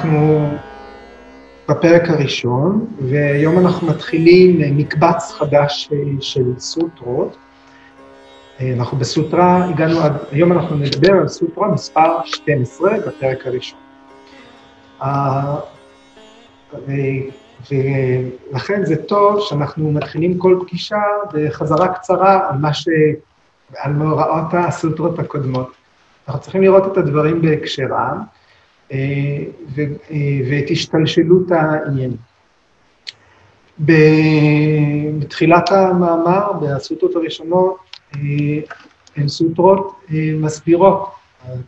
אנחנו בפרק הראשון, והיום אנחנו מתחילים מקבץ חדש אה, של סוטרות. אה, אנחנו בסוטרה, הגענו עד, היום אנחנו נדבר על סוטרה מספר 12 בפרק הראשון. אה, ולכן זה טוב שאנחנו מתחילים כל פגישה בחזרה קצרה על מה ש... על מאורעות הסוטרות הקודמות. אנחנו צריכים לראות את הדברים בהקשרם. ואת השתלשלות העניין. בתחילת המאמר, בסוטרות הראשונות, הן סוטרות מסבירות.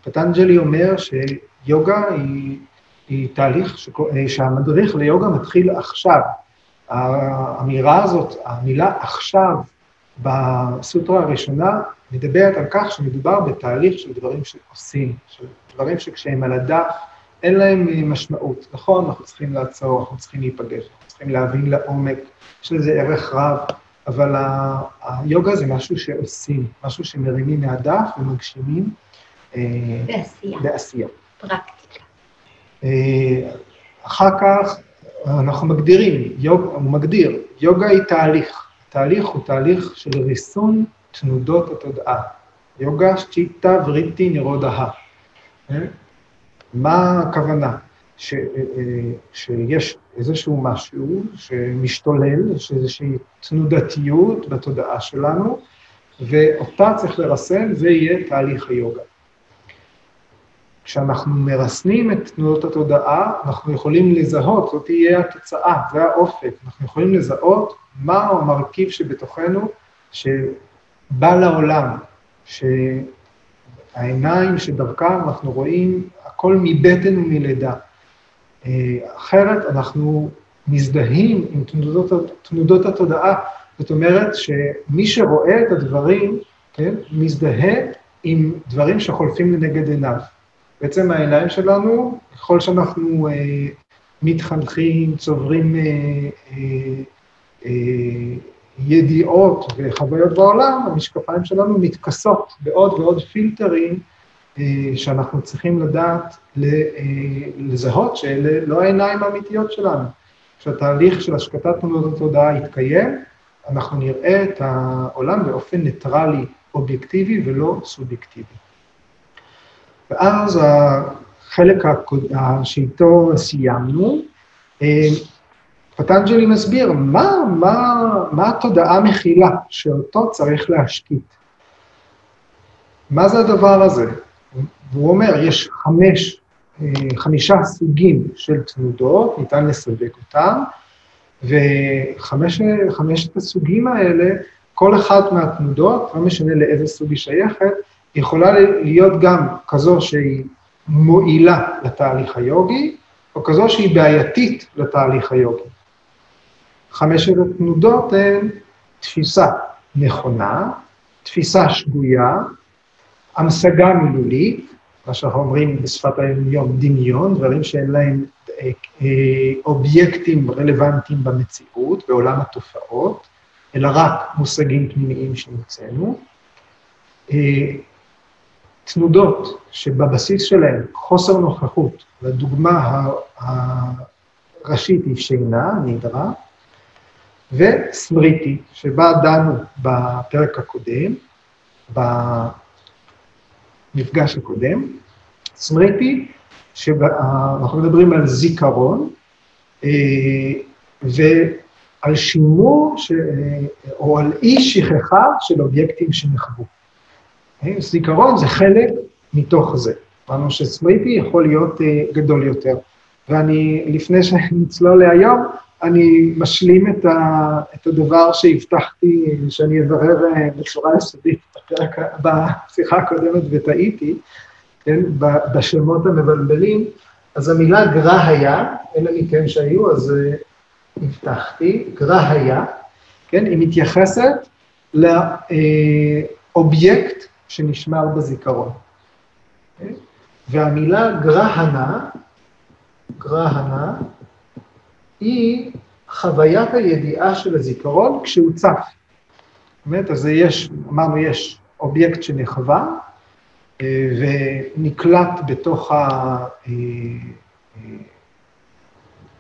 פטנג'לי אומר שיוגה היא, היא תהליך שהמדריך ליוגה מתחיל עכשיו. האמירה הזאת, המילה עכשיו, בסוטרה הראשונה, מדברת על כך שמדובר בתהליך של דברים שעושים, של דברים שכשהם על הדף, אין להם אה, משמעות. נכון, אנחנו צריכים לעצור, אנחנו צריכים להיפגש, אנחנו צריכים להבין לעומק, יש לזה ערך רב, אבל היוגה זה משהו שעושים, משהו שמרימים מהדף ומגשימים. אה, בעשייה. בעשייה. פרקטיקה. אה, אחר כך אנחנו מגדירים, יוג, הוא מגדיר, יוגה היא תהליך. תהליך הוא תהליך של ריסון תנודות התודעה. יוגה שצ'יטה וריטי נירודה. מה הכוונה? ש, אה, שיש איזשהו משהו שמשתולל, יש איזושהי תנודתיות בתודעה שלנו, ואותה צריך לרסן, זה יהיה תהליך היוגה. כשאנחנו מרסנים את תנודות התודעה, אנחנו יכולים לזהות, זאת תהיה התוצאה, זה האופק, אנחנו יכולים לזהות מהו המרכיב שבתוכנו שבא לעולם, שהעיניים שדרכם אנחנו רואים הכל מבטן ומלידה. אה, אחרת אנחנו מזדהים עם תנודות, תנודות התודעה, זאת אומרת שמי שרואה את הדברים, כן, מזדהה עם דברים שחולפים לנגד עיניו. בעצם העיניים שלנו, ככל שאנחנו אה, מתחנכים, צוברים אה, אה, אה, ידיעות וחוויות בעולם, המשקפיים שלנו מתכסות בעוד ועוד פילטרים אה, שאנחנו צריכים לדעת אה, לזהות שאלה לא העיניים האמיתיות שלנו. כשהתהליך של השקטת תמונות התודעה יתקיים, אנחנו נראה את העולם באופן ניטרלי, אובייקטיבי ולא סובייקטיבי. ואז החלק שאיתו סיימנו, אה, פטנג'לי מסביר מה, מה, מה התודעה מכילה שאותו צריך להשקיט. מה זה הדבר הזה? והוא אומר, יש חמש, אה, חמישה סוגים של תנודות, ניתן לסווג אותם, וחמשת הסוגים האלה, כל אחת מהתנודות, לא משנה לאיזה סוג היא שייכת, יכולה להיות גם כזו שהיא מועילה לתהליך היוגי, או כזו שהיא בעייתית לתהליך היוגי. חמשת התנודות הן תפיסה נכונה, תפיסה שגויה, המשגה מילולית, מה שאנחנו אומרים בשפת היום דמיון, דברים שאין להם אה, אה, אובייקטים רלוונטיים במציאות, בעולם התופעות, אלא רק מושגים פנימיים שהמצאנו. אה, תנודות שבבסיס שלהן חוסר נוכחות, לדוגמה הראשית היא שינה, נדרה, וסמריטי, שבה דנו בפרק הקודם, במפגש הקודם. סמריטי, שאנחנו מדברים על זיכרון, אה, ועל שימור, ש... או על אי שכחה של אובייקטים שנחוו. אה, זיכרון זה חלק מתוך זה. אמרנו שסמריטי יכול להיות אה, גדול יותר. ואני, לפני שנצלול להיום, אני משלים את, ה, את הדבר שהבטחתי שאני אברר אה, בצורה יסודית בפרק, בשיחה הקודמת וטעיתי, כן, בשמות המבלבלים, אז המילה גרא היה, אלה מכם שהיו, אז uh, הבטחתי, גרא היה, כן, היא מתייחסת לאובייקט שנשמר בזיכרון. כן? והמילה גרהנה, גרהנה, היא חוויית הידיעה של הזיכרון כשהוא צף. באמת, אז יש, אמרנו, יש אובייקט שנחווה, אה, ונקלט בתוך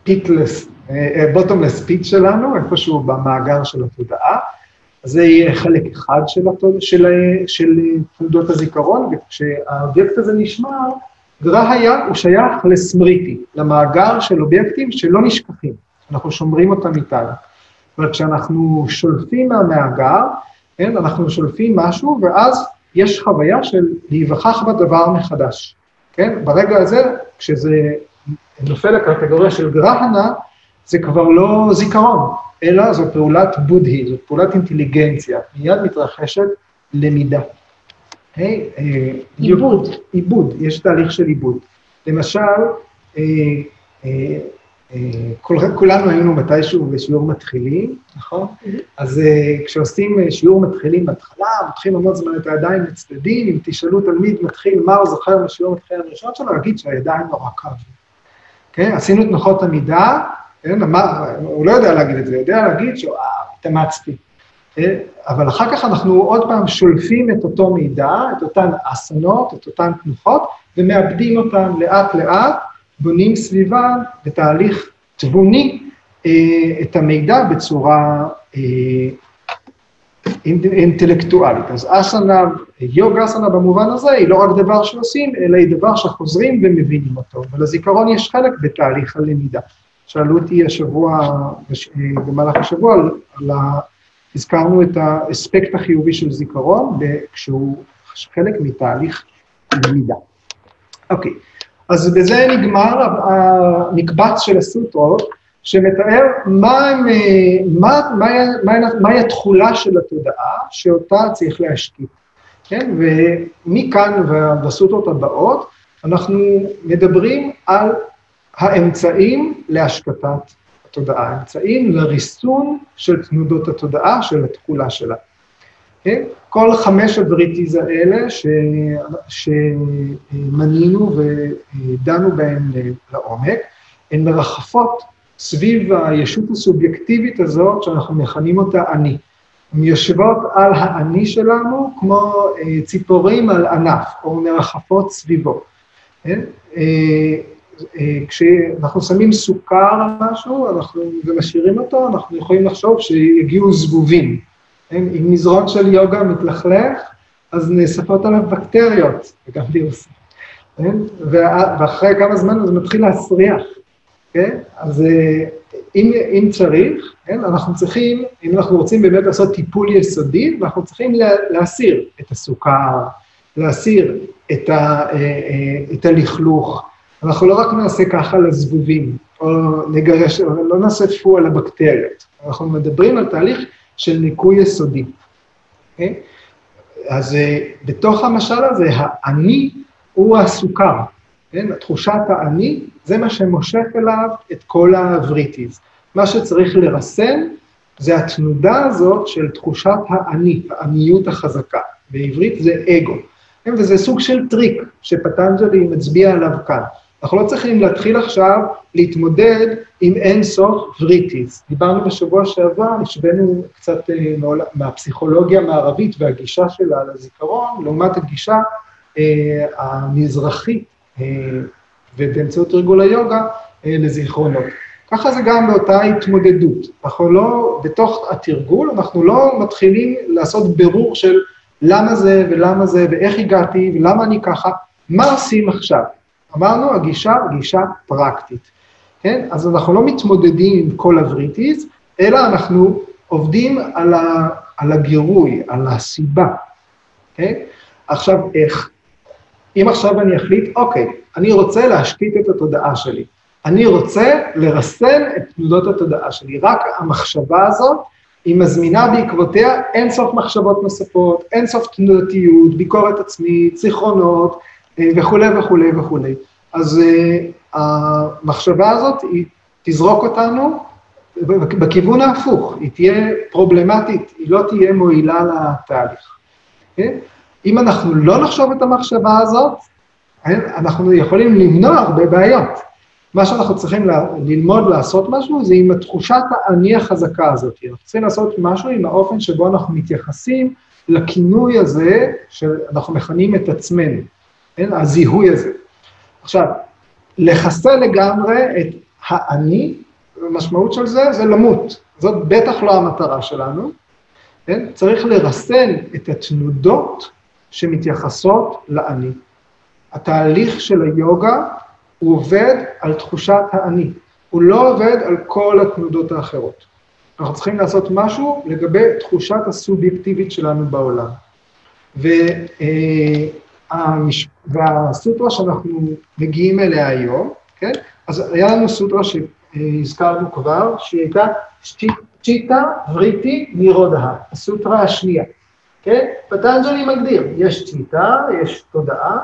pitless, bottomless pit שלנו, איפשהו במאגר של התודעה. זה יהיה חלק אחד של, התוד... של, של תנודות הזיכרון, וכשהאובייקט הזה נשמר, גרהיה הוא שייך לסמריטי, למאגר של אובייקטים שלא נשכחים, אנחנו שומרים אותם איתנו. אבל כשאנחנו שולפים מהמאגר, כן, אנחנו שולפים משהו, ואז יש חוויה של להיווכח בדבר מחדש. כן? ברגע הזה, כשזה נופל לקטגוריה של גרהנה, זה כבר לא זיכרון, אלא זו פעולת בודהי, זו פעולת אינטליגנציה, מיד מתרחשת למידה. Hey, אה, עיבוד. עיבוד, יש תהליך של עיבוד. למשל, אה, אה, כול, כולנו היינו מתישהו בשיעור מתחילים, נכון? אז כשעושים שיעור מתחילים בהתחלה, מתחילים ללמוד זמן את הידיים לצדדים, אם תשאלו תלמיד מתחיל מה הוא זוכר בשיעור מתחיל הראשון שלו, להגיד שהידיים נורא כאבו. כן? עשינו תנוחות עמידה, כן? הוא לא יודע להגיד את זה, הוא יודע להגיד שהתאמצתי. כן? אבל אחר כך אנחנו עוד פעם שולפים את אותו מידע, את אותן אסונות, את אותן תנוחות, ומאבדים אותן לאט-לאט, בונים סביבה בתהליך תבוני אה, את המידע בצורה אה, אינטלקטואלית. אז אסנה, יוגה אסנה במובן הזה, היא לא רק דבר שעושים, אלא היא דבר שחוזרים ומבינים אותו. ולזיכרון יש חלק בתהליך הלמידה. שאלו אותי השבוע, במהלך השבוע, על. הזכרנו את האספקט החיובי של זיכרון, כשהוא חלק מתהליך למידה. אוקיי, אז בזה נגמר המקבץ של הסוטרות, שמתאר מה, מה, מה, מה, מהי התכולה של התודעה שאותה צריך להשקיע. כן? ומכאן ובסוטרות הבאות, אנחנו מדברים על האמצעים להשקטת התודעה, האמצעים לריסון של תנודות התודעה, של התכולה שלה. כן? כל חמש הבריטיז האלה ש... שמנינו ודנו בהן לעומק, הן מרחפות סביב הישות הסובייקטיבית הזאת, שאנחנו מכנים אותה אני. הן יושבות על האני שלנו כמו אה, ציפורים על ענף, או מרחפות סביבו. כן? אה, כשאנחנו שמים סוכר על משהו אנחנו, ומשאירים אותו, אנחנו יכולים לחשוב שיגיעו זבובים. כן? אם מזרון של יוגה מתלכלך, אז נאספות עליו בקטריות, וגם וירוסים. כן? ואחרי כמה זמן זה מתחיל להסריח. כן? אז אה, אם, אם צריך, כן? אנחנו צריכים, אם אנחנו רוצים באמת לעשות טיפול יסודי, אנחנו צריכים להסיר את הסוכר, להסיר את, ה, אה, את הלכלוך, אנחנו לא רק נעשה ככה לזבובים, או נגרש, לא נעשה טפו על הבקטריות, אנחנו מדברים על תהליך של ניקוי יסודי. Okay? אוקיי? אז אה, בתוך המשל הזה, האני הוא הסוכר, כן? תחושת האני, זה מה שמושך אליו את כל הווריטיז. מה שצריך לרסן זה התנודה הזאת של תחושת האני, האניות החזקה. בעברית זה אגו. כן? וזה סוג של טריק שפטנג'לי מצביע עליו כאן. אנחנו לא צריכים להתחיל עכשיו להתמודד עם אין סוף וריטיז. דיברנו בשבוע שעבר, השווינו קצת אה, מהפסיכולוגיה המערבית והגישה שלה לזיכרון, לעומת הגישה אה, המזרחית, אה, ובאמצעות תרגול היוגה, אה, לזיכרונות. ככה זה גם באותה התמודדות. אנחנו לא, בתוך התרגול, אנחנו לא מתחילים לעשות בירור של למה זה ולמה זה ואיך הגעתי ולמה אני ככה, מה עושים עכשיו? אמרנו, הגישה גישה פרקטית, כן? אז אנחנו לא מתמודדים עם כל הווריטיז, אלא אנחנו עובדים על, ה, על הגירוי, על הסיבה, כן? עכשיו, איך? אם עכשיו אני אחליט, אוקיי, אני רוצה להשתית את התודעה שלי, אני רוצה לרסן את תנודות התודעה שלי, רק המחשבה הזאת, היא מזמינה בעקבותיה אין סוף מחשבות נוספות, אין סוף תנודתיות, ביקורת עצמית, זיכרונות, וכולי וכולי וכולי. אז uh, המחשבה הזאת, היא תזרוק אותנו בכיוון ההפוך, היא תהיה פרובלמטית, היא לא תהיה מועילה לתהליך. כן? אם אנחנו לא נחשוב את המחשבה הזאת, אנחנו יכולים למנוע הרבה בעיות. מה שאנחנו צריכים ללמוד לעשות משהו, זה עם תחושת האני החזקה הזאת. אנחנו צריכים לעשות משהו עם האופן שבו אנחנו מתייחסים לכינוי הזה, שאנחנו מכנים את עצמנו, כן? הזיהוי הזה. עכשיו, לחסל לגמרי את האני, המשמעות של זה זה למות. זאת בטח לא המטרה שלנו. כן? צריך לרסן את התנודות שמתייחסות לאני. התהליך של היוגה הוא עובד על תחושת האני, הוא לא עובד על כל התנודות האחרות. אנחנו צריכים לעשות משהו לגבי תחושת הסובייקטיבית שלנו בעולם. והמש... והסוטרה שאנחנו מגיעים אליה היום, כן? אז היה לנו סוטרה שהזכרנו כבר, שהיא הייתה צ'יטה וריטי נירודה, הסוטרה השנייה, כן? פטנג'לי מגדיר, יש צ'יטה, יש תודעה,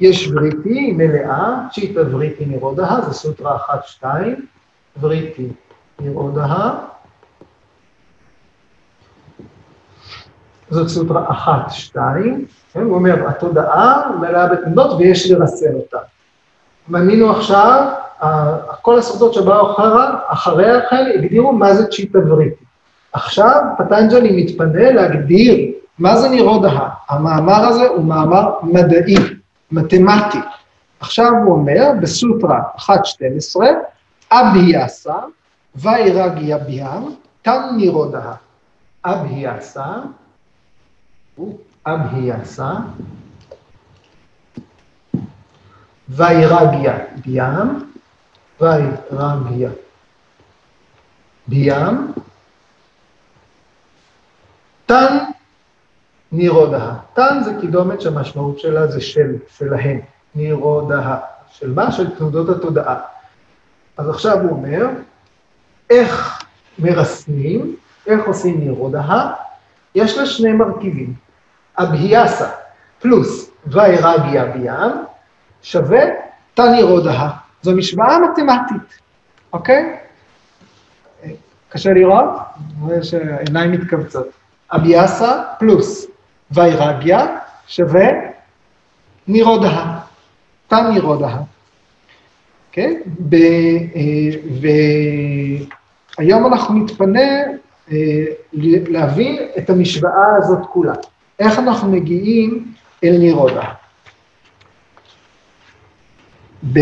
יש וריטי מלאה, צ'יטה וריטי נירודה, זה סוטרה אחת-שתיים, וריטי נירודה, זאת סוטרה אחת, שתיים, כן? הוא אומר, התודעה מלאה בתנודות ויש לרסן אותה. מנינו עכשיו, כל הסרטות שבאו אחריה כן, הגדירו מה זה צ'יטה וריטי. עכשיו פטנג'לי מתפנה להגדיר מה זה נירודה. המאמר הזה הוא מאמר מדעי, מתמטי. עכשיו הוא אומר, בסוטרה 1.12, אבהיאסה, ואירגיה ביאם, תן נירודה. אבהיאסה, אבהיאסה, וירגיה בים, וירגיה בים, תן נירודה. תן זה קידומת שהמשמעות שלה זה של, שלהם, נירודה. של מה? של תנודות התודעה. אז עכשיו הוא אומר, איך מרסנים, איך עושים נירודה? יש לה שני מרכיבים. אבהיאסה פלוס ויירגיה בים שווה תנירודה. זו משוואה מתמטית, אוקיי? קשה לראות? רואה שהעיניים מתכווצות. אביאסה פלוס ויירגיה שווה נירודה, תן נירודה. כן? והיום אנחנו נתפנה אה, להבין את המשוואה הזאת כולה. איך אנחנו מגיעים אל נירודה. ב...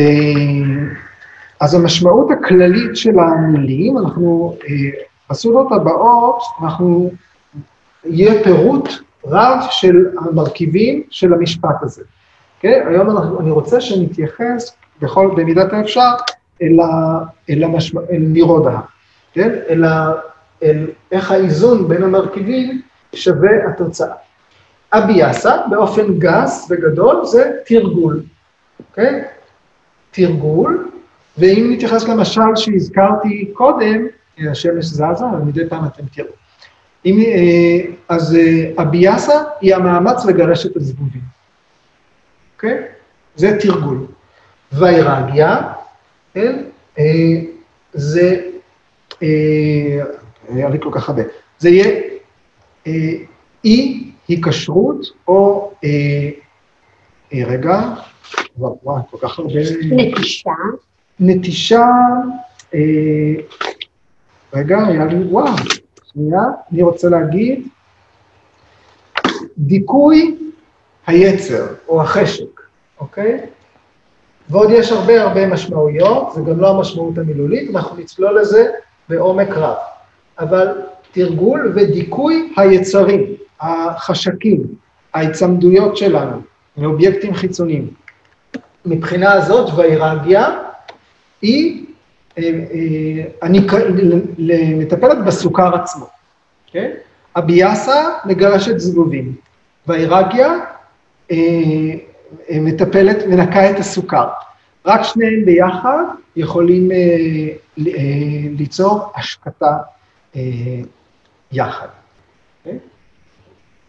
אז המשמעות הכללית של המילים, אנחנו, אה, בסודות הבאות, אנחנו, יהיה פירוט רב של המרכיבים של המשפט הזה. Okay? כן? היום אנחנו, אני רוצה שנתייחס, בכל, במידת האפשר, אל, ה, אל, המשמע, אל נירודה, כן? אל, ה, אל איך האיזון בין המרכיבים שווה התוצאה. אביאסה, באופן גס וגדול, זה תרגול, אוקיי? תרגול, ואם נתייחס למשל שהזכרתי קודם, השמש זזה, ומדי פעם אתם תראו. אם, אה, אז אביאסה אה, היא המאמץ לגרש את הזבובים, אוקיי? זה תרגול. ויירגיה, כן? אה, זה, היה לי כל כך הרבה, זה יהיה אי היקשרות או, רגע, וואו, כל כך הרבה... נטישה. נטישה, אה, רגע, היה לי, וואו, שנייה, אני רוצה להגיד, דיכוי היצר או החשק, אוקיי? ועוד יש הרבה הרבה משמעויות, זה גם לא המשמעות המילולית, אנחנו נצלול לזה בעומק רב. אבל תרגול ודיכוי היצרים, החשקים, ההיצמדויות שלנו, מאובייקטים חיצוניים. מבחינה הזאת, ויירגיה, היא אה, אה, אני מטפלת בסוכר עצמו, כן? הביאסה מגרשת זבובים, והאירגיה אה, מטפלת, מנקה את הסוכר. רק שניהם ביחד יכולים ליצור השקטה יחד. Okay?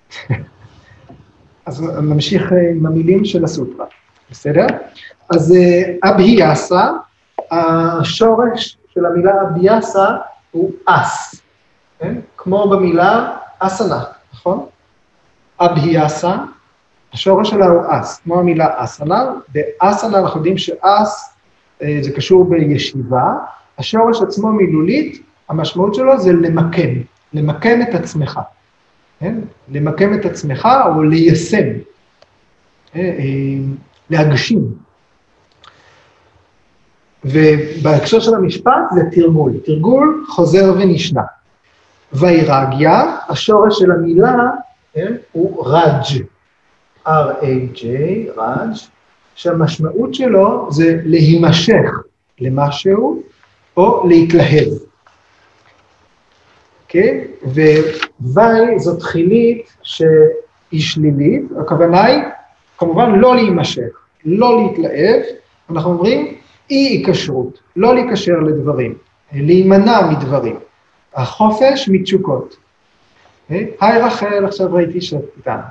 אז נמשיך עם המילים של הסוטרה. בסדר? אז אה, אביאסה, השורש של המילה אביאסה הוא אס, כן? כמו במילה אסנה, נכון? אביאסה, השורש שלה הוא אס, כמו המילה אסנה, באסנה אנחנו יודעים שאס אה, זה קשור בישיבה, השורש עצמו מילולית, המשמעות שלו זה למקם, למקם את עצמך, כן? למקם את עצמך או ליישם. אה, להגשים. ובהקשר של המשפט זה תרגול, תרגול חוזר ונשנה. ויירגיה, השורש של המילה כן, הוא רג', R-A-J, רג', שהמשמעות שלו זה להימשך למשהו או להתלהב. אוקיי? ווואי זו תחילית שהיא שלילית, הכוונה היא כמובן לא להימשך, לא להתלהב, אנחנו אומרים אי היקשרות, לא להיקשר לדברים, להימנע מדברים, החופש מתשוקות. אוקיי? היי רחל, עכשיו ראיתי שאת איתנו.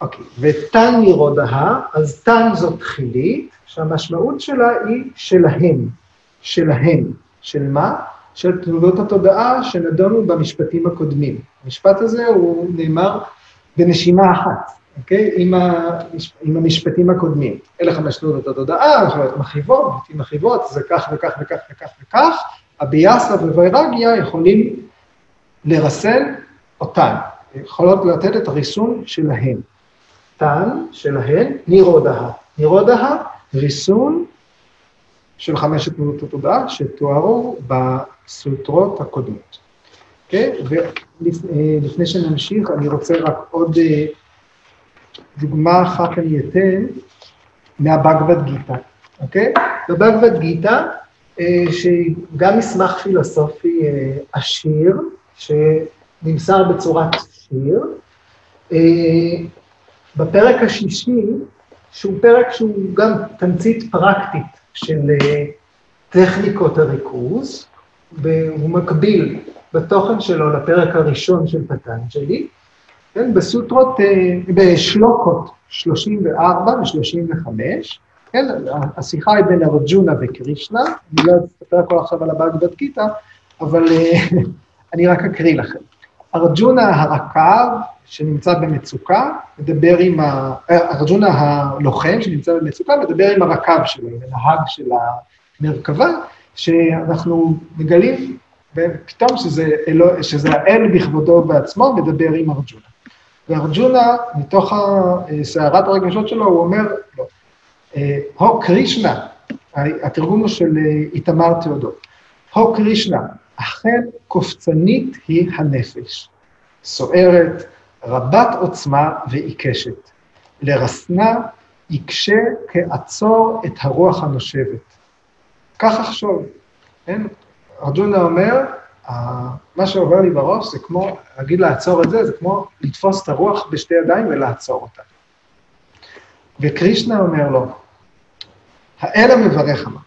אוקיי, ותן מרודה, אז תן זו תחילית, שהמשמעות שלה היא שלהם, שלהם. של מה? של תנודות התודעה שנדונו במשפטים הקודמים. המשפט הזה הוא נאמר בנשימה אחת, אוקיי? עם, המשפ... עם המשפטים הקודמים. אלה חמש תנודות התודעה, יכולות מכאיבות, בלתי מכאיבות, זה כך וכך וכך וכך וכך, הביאסה ווירגיה יכולים לרסן אותן, יכולות לתת את הריסון שלהן. תן שלהן נירודה. נירודה, ריסון של חמשת תנודות התודעה שתוארו בסוטרות הקודמות. אוקיי? ולפני שנמשיך, אני רוצה רק עוד אה, דוגמה אחת אני אתן מהבגבד גיתא, אוקיי? בבגבד גיתא, אה, שגם מסמך פילוסופי אה, עשיר, שנמסר בצורת שיר, בפרק השישי, שהוא פרק שהוא גם תמצית פרקטית של אה, טכניקות הריכוז, והוא מקביל בתוכן שלו לפרק הראשון של פטנג'לי, כן, בסוטרות, אה, בשלוקות 34 ו-35, כן, השיחה היא בין ארג'ונה וקרישנה, אני לא אספר הכל עכשיו על הבאגבד גיתא, אבל אה, אני רק אקריא לכם. ארג'ונה הרקב, שנמצא במצוקה, מדבר עם ה... ארג'ונה הלוחם שנמצא במצוקה, מדבר עם הרקב שלו, עם הנהג של המרכבה, שאנחנו מגלים פתאום שזה, אלו, שזה האל בכבודו בעצמו מדבר עם ארג'ונה. וארג'ונה, מתוך סערת הרגשות שלו, הוא אומר, לא, הו קרישנה, התרגום הוא של איתמר תיאודות, הו קרישנה, אכן קופצנית היא הנפש, סוערת, רבת עוצמה ועיקשת. לרסנה יקשה כעצור את הרוח הנושבת. כך אחשוב, כן? ארג'ונה אומר, מה שעובר לי בראש זה כמו, להגיד לעצור את זה, זה כמו לתפוס את הרוח בשתי ידיים ולעצור אותה. וקרישנה אומר לו, האל המברך אמר,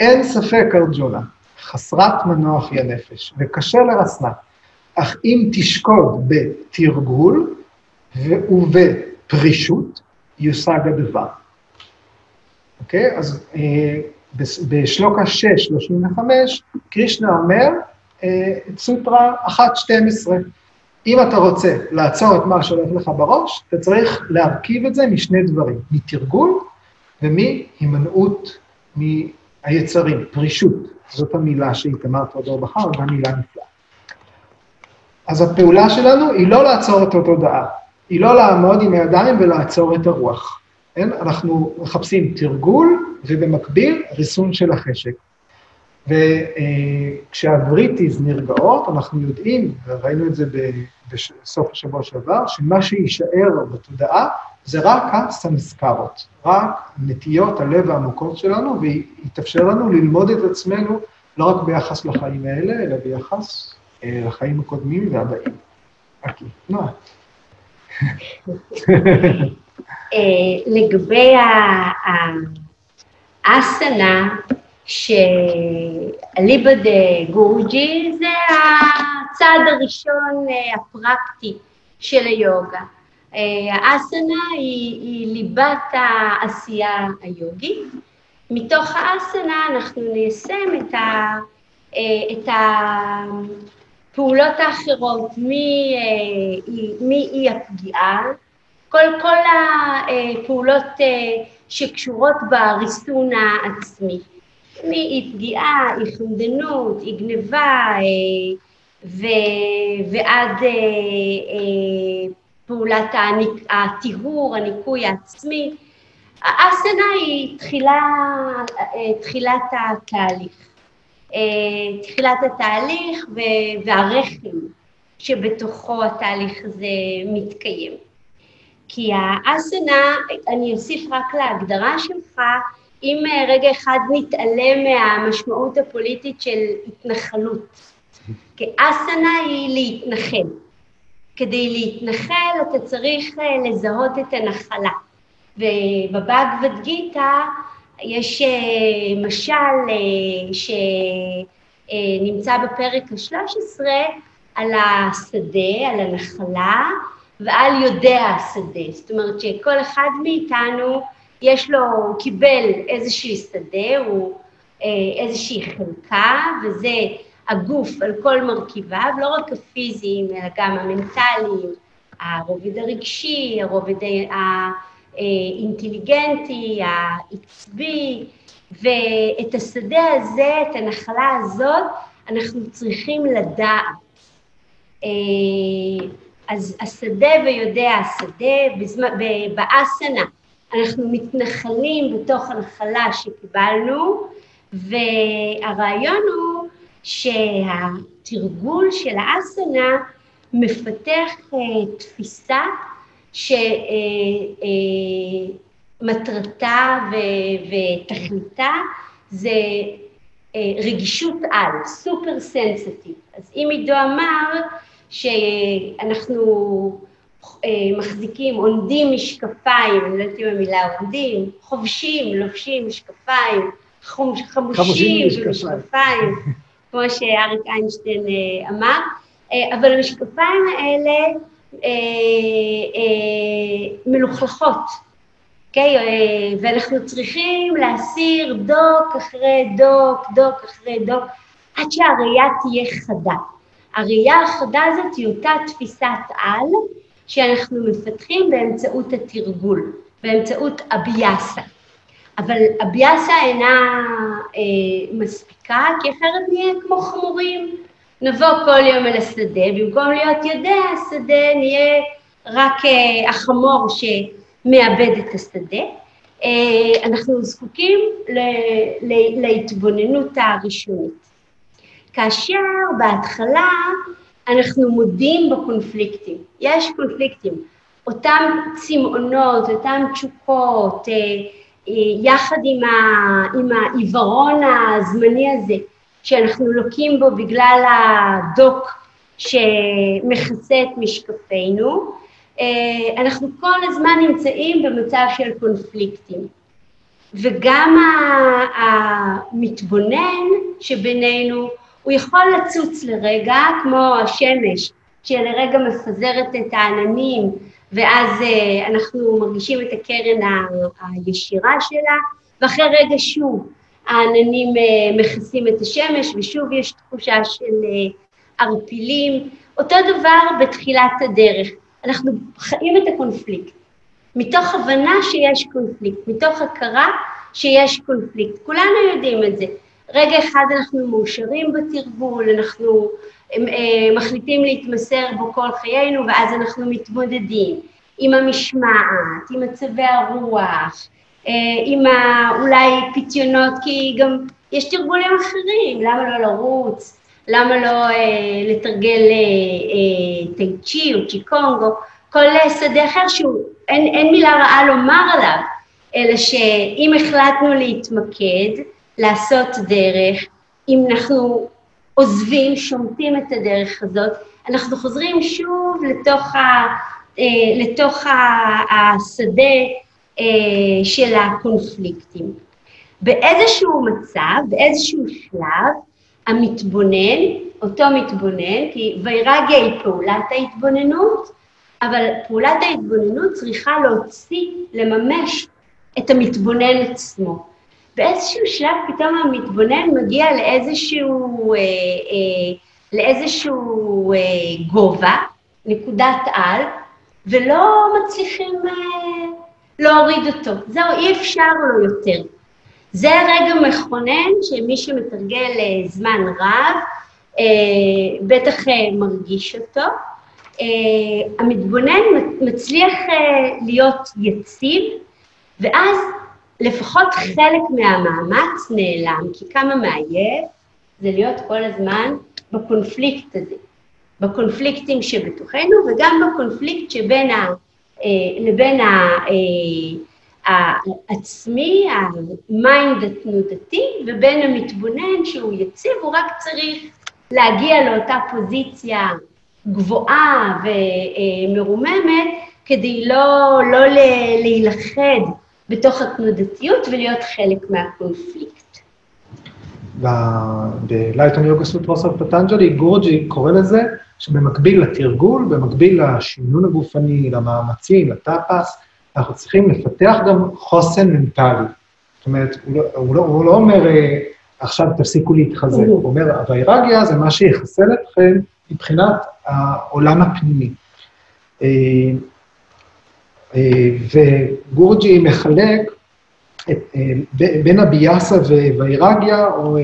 אין ספק, ארג'ונה, חסרת מנוח היא הנפש, וקשה לרסנה. אך אם תשקוד בתרגול ובפרישות, יושג הדבר. אוקיי? אז אה, בשלוקה 6, 35, קרישנה אומר, אה, סוטרה 1.12, אם אתה רוצה לעצור את מה שהולך לך בראש, אתה צריך להרכיב את זה משני דברים, מתרגול ומהימנעות מהיצרים, פרישות. זאת המילה שאיתמר תודור בחר, גם מילה נפלאה. אז הפעולה שלנו היא לא לעצור את התודעה, היא לא לעמוד עם הידיים ולעצור את הרוח. כן? אנחנו מחפשים תרגול ובמקביל ריסון של החשק. וכשהבריטיז נרגעות, אנחנו יודעים, וראינו את זה בסוף השבוע שעבר, שמה שיישאר בתודעה זה רק הסמסקרות, רק נטיות הלב העמוקות שלנו, ויתאפשר לנו ללמוד את עצמנו לא רק ביחס לחיים האלה, אלא ביחס אה, לחיים הקודמים והבאים. אוקיי, נועה. אה, לגבי האסנה, שאליבא דה גורג'י זה הצעד הראשון אה, הפרקטי של היוגה. האסנה היא, היא ליבת העשייה היוגית. מתוך האסנה אנחנו ניישם את, ה, את הפעולות האחרות, מאי הפגיעה, כל, כל הפעולות שקשורות בריסון העצמי, מאי פגיעה, אי חמדנות, אי גניבה, ו, ועד פעולת הטיהור, הניקוי העצמי. האסנה היא תחילה, תחילת התהליך. תחילת התהליך והרחם שבתוכו התהליך הזה מתקיים. כי האסנה, אני אוסיף רק להגדרה שלך, אם רגע אחד נתעלם מהמשמעות הפוליטית של התנחלות, כי אסנה היא להתנחל. כדי להתנחל אתה צריך אה, לזהות את הנחלה. ובבגבד גיתא יש אה, משל אה, שנמצא בפרק ה-13 על השדה, על הנחלה, ועל יודע השדה. זאת אומרת שכל אחד מאיתנו יש לו, הוא קיבל איזושהי שדה, הוא איזושהי חלקה, וזה הגוף על כל מרכיביו, לא רק הפיזיים, אלא גם המנטליים, הרובד הרגשי, הרובד האינטליגנטי, העצבי, ואת השדה הזה, את הנחלה הזאת, אנחנו צריכים לדעת. אה, אז השדה ויודע השדה, באסנה אנחנו מתנחלים בתוך הנחלה שקיבלנו, והרעיון הוא שהתרגול של האסנה מפתח uh, תפיסה שמטרתה uh, uh, ותכליתה זה רגישות על, סופר סנסיטיב. אז אם עידו אמר שאנחנו מחזיקים, עונדים משקפיים, אני לא יודעת אם המילה עונדים, חובשים, לובשים משקפיים, חמושים במשקפיים. כמו שאריק איינשטיין אה, אמר, אה, אבל המשקפיים האלה אה, מלוכלכות, אוקיי? ואנחנו צריכים להסיר דוק אחרי דוק, דוק אחרי דוק, עד שהראייה תהיה חדה. הראייה החדה הזאת היא אותה תפיסת על שאנחנו מפתחים באמצעות התרגול, באמצעות אביאסה. אבל הביאסה אינה אה, מספיקה, כי אחרת נהיה כמו חמורים. נבוא כל יום אל השדה, במקום להיות יודע השדה, נהיה רק אה, החמור שמאבד את השדה. אה, אנחנו זקוקים ל, ל, להתבוננות הראשונית. כאשר בהתחלה אנחנו מודים בקונפליקטים, יש קונפליקטים, אותם צמאונות, אותם תשוקות, אה, יחד עם, ה, עם העיוורון הזמני הזה שאנחנו לוקים בו בגלל הדוק שמכסה את משקפינו, אה, אנחנו כל הזמן נמצאים במצב של קונפליקטים. וגם המתבונן שבינינו, הוא יכול לצוץ לרגע, כמו השמש, שלרגע מפזרת את העננים ואז אה, אנחנו מרגישים את הקרן הישירה שלה, ואחרי רגע שוב העננים אה, מכסים את השמש, ושוב יש תחושה של אה, ערפילים. אותו דבר בתחילת הדרך, אנחנו חיים את הקונפליקט, מתוך הבנה שיש קונפליקט, מתוך הכרה שיש קונפליקט, כולנו יודעים את זה. רגע אחד אנחנו מאושרים בתרגול, אנחנו מחליטים להתמסר בו כל חיינו, ואז אנחנו מתמודדים עם המשמעת, עם מצבי הרוח, אה, עם אולי פיתיונות, כי גם יש תרגולים אחרים, למה לא לרוץ, למה לא אה, לתרגל אה, אה, טי צ'י או צ'יקונג, או כל שדה אחר שהוא, אין, אין מילה רעה לומר עליו, אלא שאם החלטנו להתמקד, לעשות דרך, אם אנחנו עוזבים, שומטים את הדרך הזאת, אנחנו חוזרים שוב לתוך, ה, אה, לתוך השדה אה, של הקונפליקטים. באיזשהו מצב, באיזשהו שלב, המתבונן, אותו מתבונן, כי ויירגיה היא פעולת ההתבוננות, אבל פעולת ההתבוננות צריכה להוציא, לממש את המתבונן עצמו. באיזשהו שלב פתאום המתבונן מגיע לאיזשהו, אה, אה, לאיזשהו אה, גובה, נקודת על, ולא מצליחים אה, להוריד אותו. זהו, אי אפשר לו יותר. זה רגע מכונן שמי שמתרגל אה, זמן רב, אה, בטח אה, מרגיש אותו. אה, המתבונן מצליח אה, להיות יציב, ואז לפחות חלק מהמאמץ נעלם, כי כמה מעייף זה להיות כל הזמן בקונפליקט הזה, בקונפליקטים שבתוכנו וגם בקונפליקט שבין ה... אה, לבין העצמי, אה, ה mind התנודתי, ובין המתבונן שהוא יציב, הוא רק צריך להגיע לאותה פוזיציה גבוהה ומרוממת, כדי לא, לא להילכד בתוך התנודתיות ולהיות חלק מהקונפליקט. ב Light on Yoga Sutras of פטנג'לי, גורוג'י קורא לזה שבמקביל לתרגול, במקביל לשינון הגופני, למאמצים, לטאפס, אנחנו צריכים לפתח גם חוסן מנטלי. זאת אומרת, הוא לא, הוא לא, הוא לא אומר, אה, עכשיו תפסיקו להתחזק, הוא אומר, הווירגיה זה מה שיחסל אתכם מבחינת העולם הפנימי. אה, אה, וגורג'י מחלק את, בין הביאסה ווירגיה, או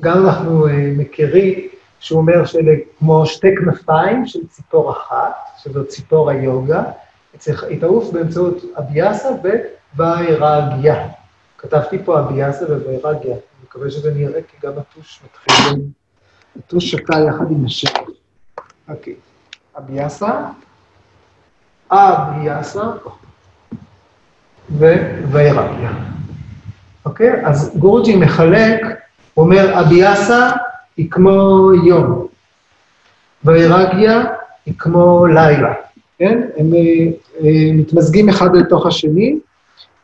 גם אנחנו מכירים שהוא אומר שזה כמו שתי כנפיים של ציפור אחת, שזו ציפור היוגה, היא תעוף באמצעות אביאסה ווירגיה. כתבתי פה אביאסה ווירגיה, אני מקווה שזה נראה, כי גם הטוש מתחיל, הטוש שקע יחד עם השם. אוקיי, אביאסה, אביאסה ווירגיה. אוקיי? אז גורג'י מחלק, אומר, אביאסה היא כמו יום, וירגיה היא כמו לילה, כן? הם, אה, הם מתמזגים אחד לתוך השני,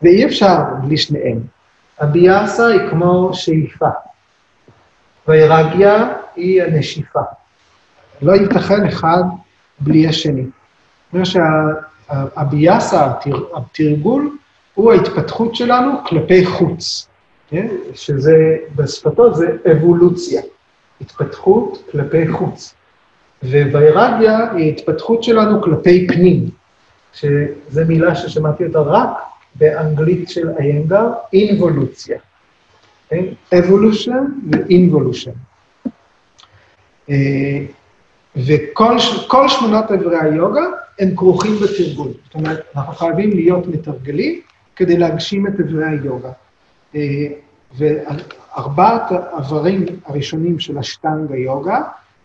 ואי אפשר בלי שניהם. הביאסה היא כמו שאיפה, וירגיה היא הנשיפה. לא ייתכן אחד בלי השני. זאת אומרת שהביאסה, התרגול, הוא ההתפתחות שלנו כלפי חוץ, כן? שזה, בשפתו זה אבולוציה. התפתחות כלפי חוץ. ווירגיה היא התפתחות שלנו כלפי פנים, שזו מילה ששמעתי אותה רק באנגלית של איינגר, אינבולוציה. אבולושן ואינבולושן. וכל שמונת אברי היוגה הם כרוכים בתרגול. זאת אומרת, אנחנו חייבים להיות מתרגלים כדי להגשים את אברי היוגה. אה, וארבעת האיברים הראשונים של השטנגה יוגה,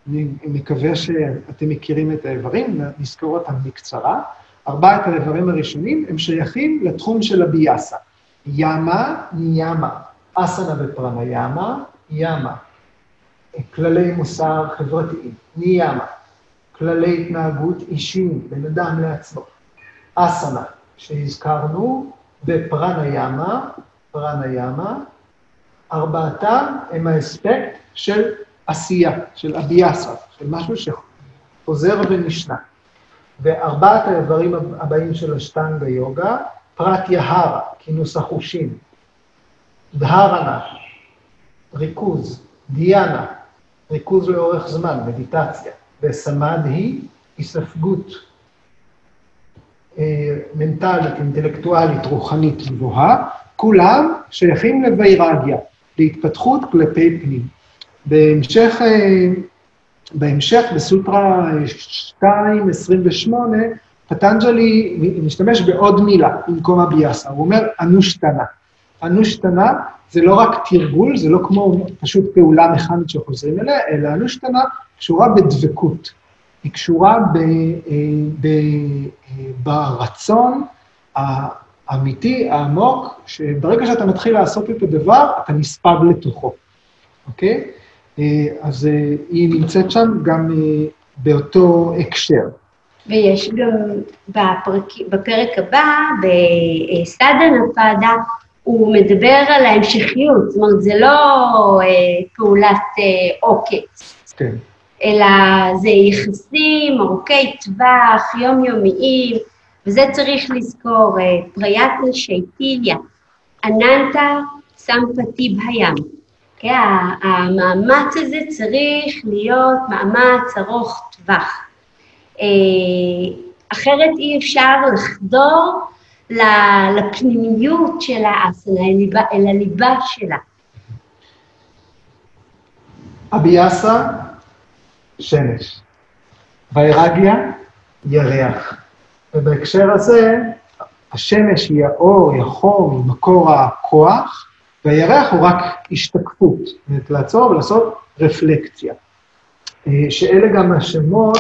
אני מקווה שאתם מכירים את האיברים, נזכור אותם בקצרה. ארבעת האיברים הראשונים הם שייכים לתחום של הביאסה. ימה, ניאמה, אסנה ופרניאמה, ימה. כללי מוסר חברתיים, ניאמה. כללי התנהגות אישיים, בין אדם לעצמו. אסנה, שהזכרנו, בפרניאמה, פרניאמה, ארבעתם הם האספקט של עשייה, של אביאסה, של משהו שחוזר ונשנה. וארבעת האיברים הבאים של השטנגה יוגה, פרט יהרה, כינוס החושים, דהרנה, ריכוז, דיאנה, ריכוז לאורך זמן, מדיטציה, וסמד היא הספגות אה, מנטלית, אינטלקטואלית, רוחנית גבוהה, כולם שייכים לווירגיה. להתפתחות כלפי פנים. בהמשך, אה, בהמשך, בסוטרה 2.28, פטנג'לי משתמש בעוד מילה במקום הביאסה, הוא אומר אנושתנה. אנושתנה זה לא רק תרגול, זה לא כמו פשוט פעולה מכנית שחוזרים אליה, אלא אנושתנה קשורה בדבקות. היא קשורה ב, אה, ב, אה, ברצון האמיתי, העמוק, שברגע שאתה מתחיל לעשות את הדבר, אתה נספג לתוכו, אוקיי? אה, אז היא נמצאת שם גם באותו הקשר. ויש גם בפרק, בפרק הבא, בסדנה פאדה, הוא מדבר על ההמשכיות, זאת אומרת, זה לא אה, פעולת אה, עוקץ, כן. אלא זה יחסים ארוכי טווח, יומיומיים, וזה צריך לזכור, אה, פריאטנה שייטיליה, אננטה סמפתי בים. כן, המאמץ הזה צריך להיות מאמץ ארוך טווח. אה, אחרת אי אפשר לחדור לפנימיות של האסנה, אל הליבה שלה. אביאסה, שמש. ויירגיה, ירח. ובהקשר הזה, השמש היא האור, היא החום, היא מקור הכוח, והירח הוא רק השתקפות, זאת אומרת, לעצור ולעשות רפלקציה. אה, שאלה גם השמות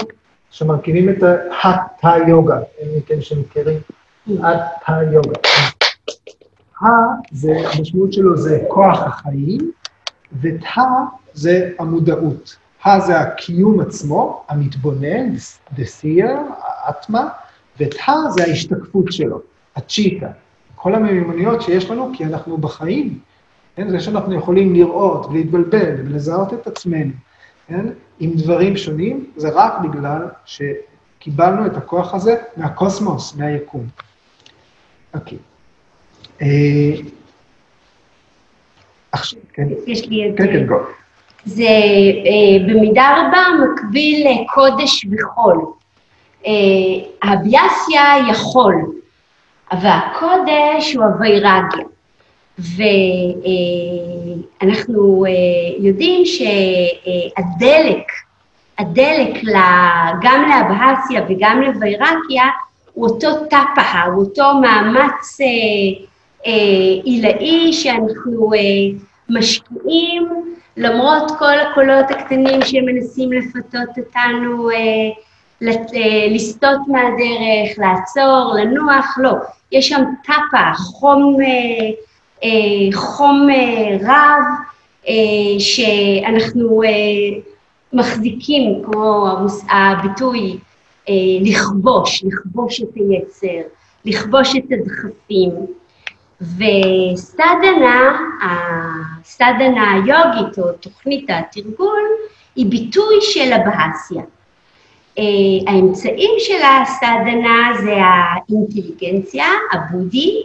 שמרכיבים את ה-תא-יוגה, אין מכן שמכירים, ה-תא-יוגה. ה זה, המשמעות שלו זה כוח החיים, ותא זה המודעות. ה זה הקיום עצמו, המתבונן, seer, האטמה, ותא זה ההשתקפות שלו, הצ'יטה. כל המיומנויות שיש לנו, כי אנחנו בחיים. כן? זה שאנחנו יכולים לראות ולהתבלבל ולזהות את עצמנו, כן? עם דברים שונים, זה רק בגלל שקיבלנו את הכוח הזה מהקוסמוס, מהיקום. אוקיי. אה, כן. יש לי את... כן, כן, גו. זה אה, במידה רבה מקביל לקודש וחול. אה, הביאסיה יכול, אבל הקודש הוא הווירגיה. ואנחנו אה, יודעים שהדלק, הדלק גם לאבהסיה וגם לווירקיה הוא אותו טפחה, הוא אותו מאמץ אה, עילאי שאנחנו משקיעים למרות כל הקולות הקטנים שמנסים לפתות אותנו לסטות מהדרך, לעצור, לנוח, לא. יש שם טאפה, חום, אה, אה, חום אה, רב, שאנחנו מחזיקים, כמו הביטוי, לכבוש, לכבוש את היצר, לכבוש את הדחפים. וסדנה, הסדנה היוגית, או תוכנית התרגול, היא ביטוי של הבהסיה. אה, האמצעים של הסדנה זה האינטליגנציה, הבודי,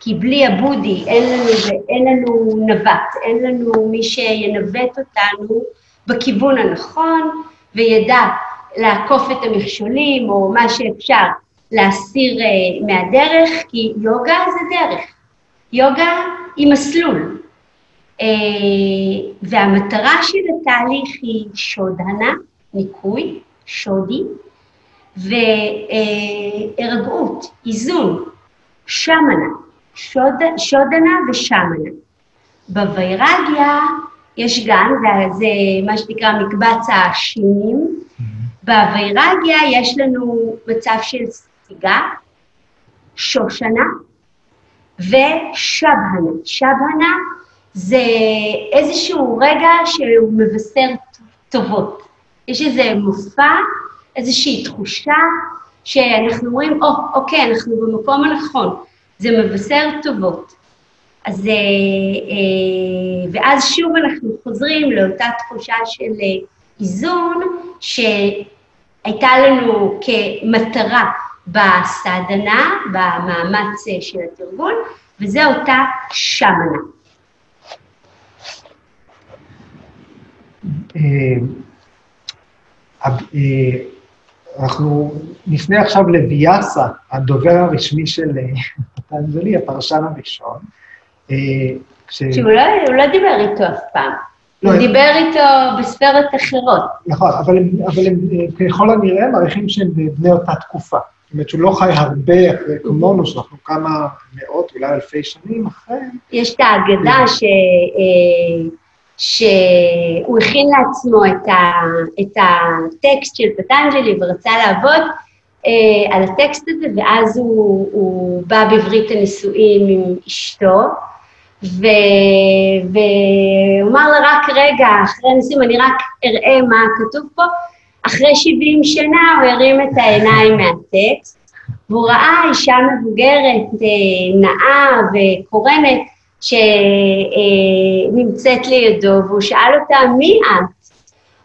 כי בלי הבודי אין לנו, אין לנו נווט, אין לנו מי שינווט אותנו בכיוון הנכון וידע לעקוף את המכשולים או מה שאפשר להסיר uh, מהדרך, כי יוגה זה דרך. יוגה היא מסלול. Uh, והמטרה של התהליך היא שודהנה, ניקוי, שודי, והירגעות, איזון, שמנה, שוד, שודנה ושמנה. בווירגיה יש גם, זה, זה מה שנקרא מקבץ השינים, בווירגיה יש לנו מצב של ספיגה, שושנה ושבהנה. שבהנה זה איזשהו רגע שהוא מבשר טובות. יש איזה מופע, איזושהי תחושה שאנחנו אומרים, או, oh, אוקיי, אנחנו במקום הנכון, זה מבשר טובות. אז, אה, אה, ואז שוב אנחנו חוזרים לאותה תחושה של אה, איזון שהייתה לנו כמטרה בסדנה, במאמץ של התרגול, וזה אותה שמנה. אה, אנחנו נפנה עכשיו לביאסה, הדובר הרשמי של אה, פטנג'לי, הפרשן הראשון. אה, שהוא לא, לא דיבר איתו אף פעם. לא, הוא דיבר איתו בספרות אחרות. נכון, אבל הם, הם ככל הנראה מעריכים שהם בני אותה תקופה. זאת אומרת שהוא לא חי הרבה אחרי כמונו, שאנחנו כמה מאות, אולי אלפי שנים אחרי. יש את האגדה ש... שהוא הכין לעצמו את, הטקסט של פטנג'לי ורצה לעבוד אה, על הטקסט הזה, ואז הוא, בא בברית הנישואים עם אשתו, ו, והוא אמר לה, רק רגע, אחרי הנישואים אני רק אראה מה כתוב פה. אחרי 70 שנה הוא הרים את העיניים מהטקסט, והוא ראה אישה מבוגרת, אה, נאה וקורנת, שנמצאת לידו, והוא שאל אותה, מי את?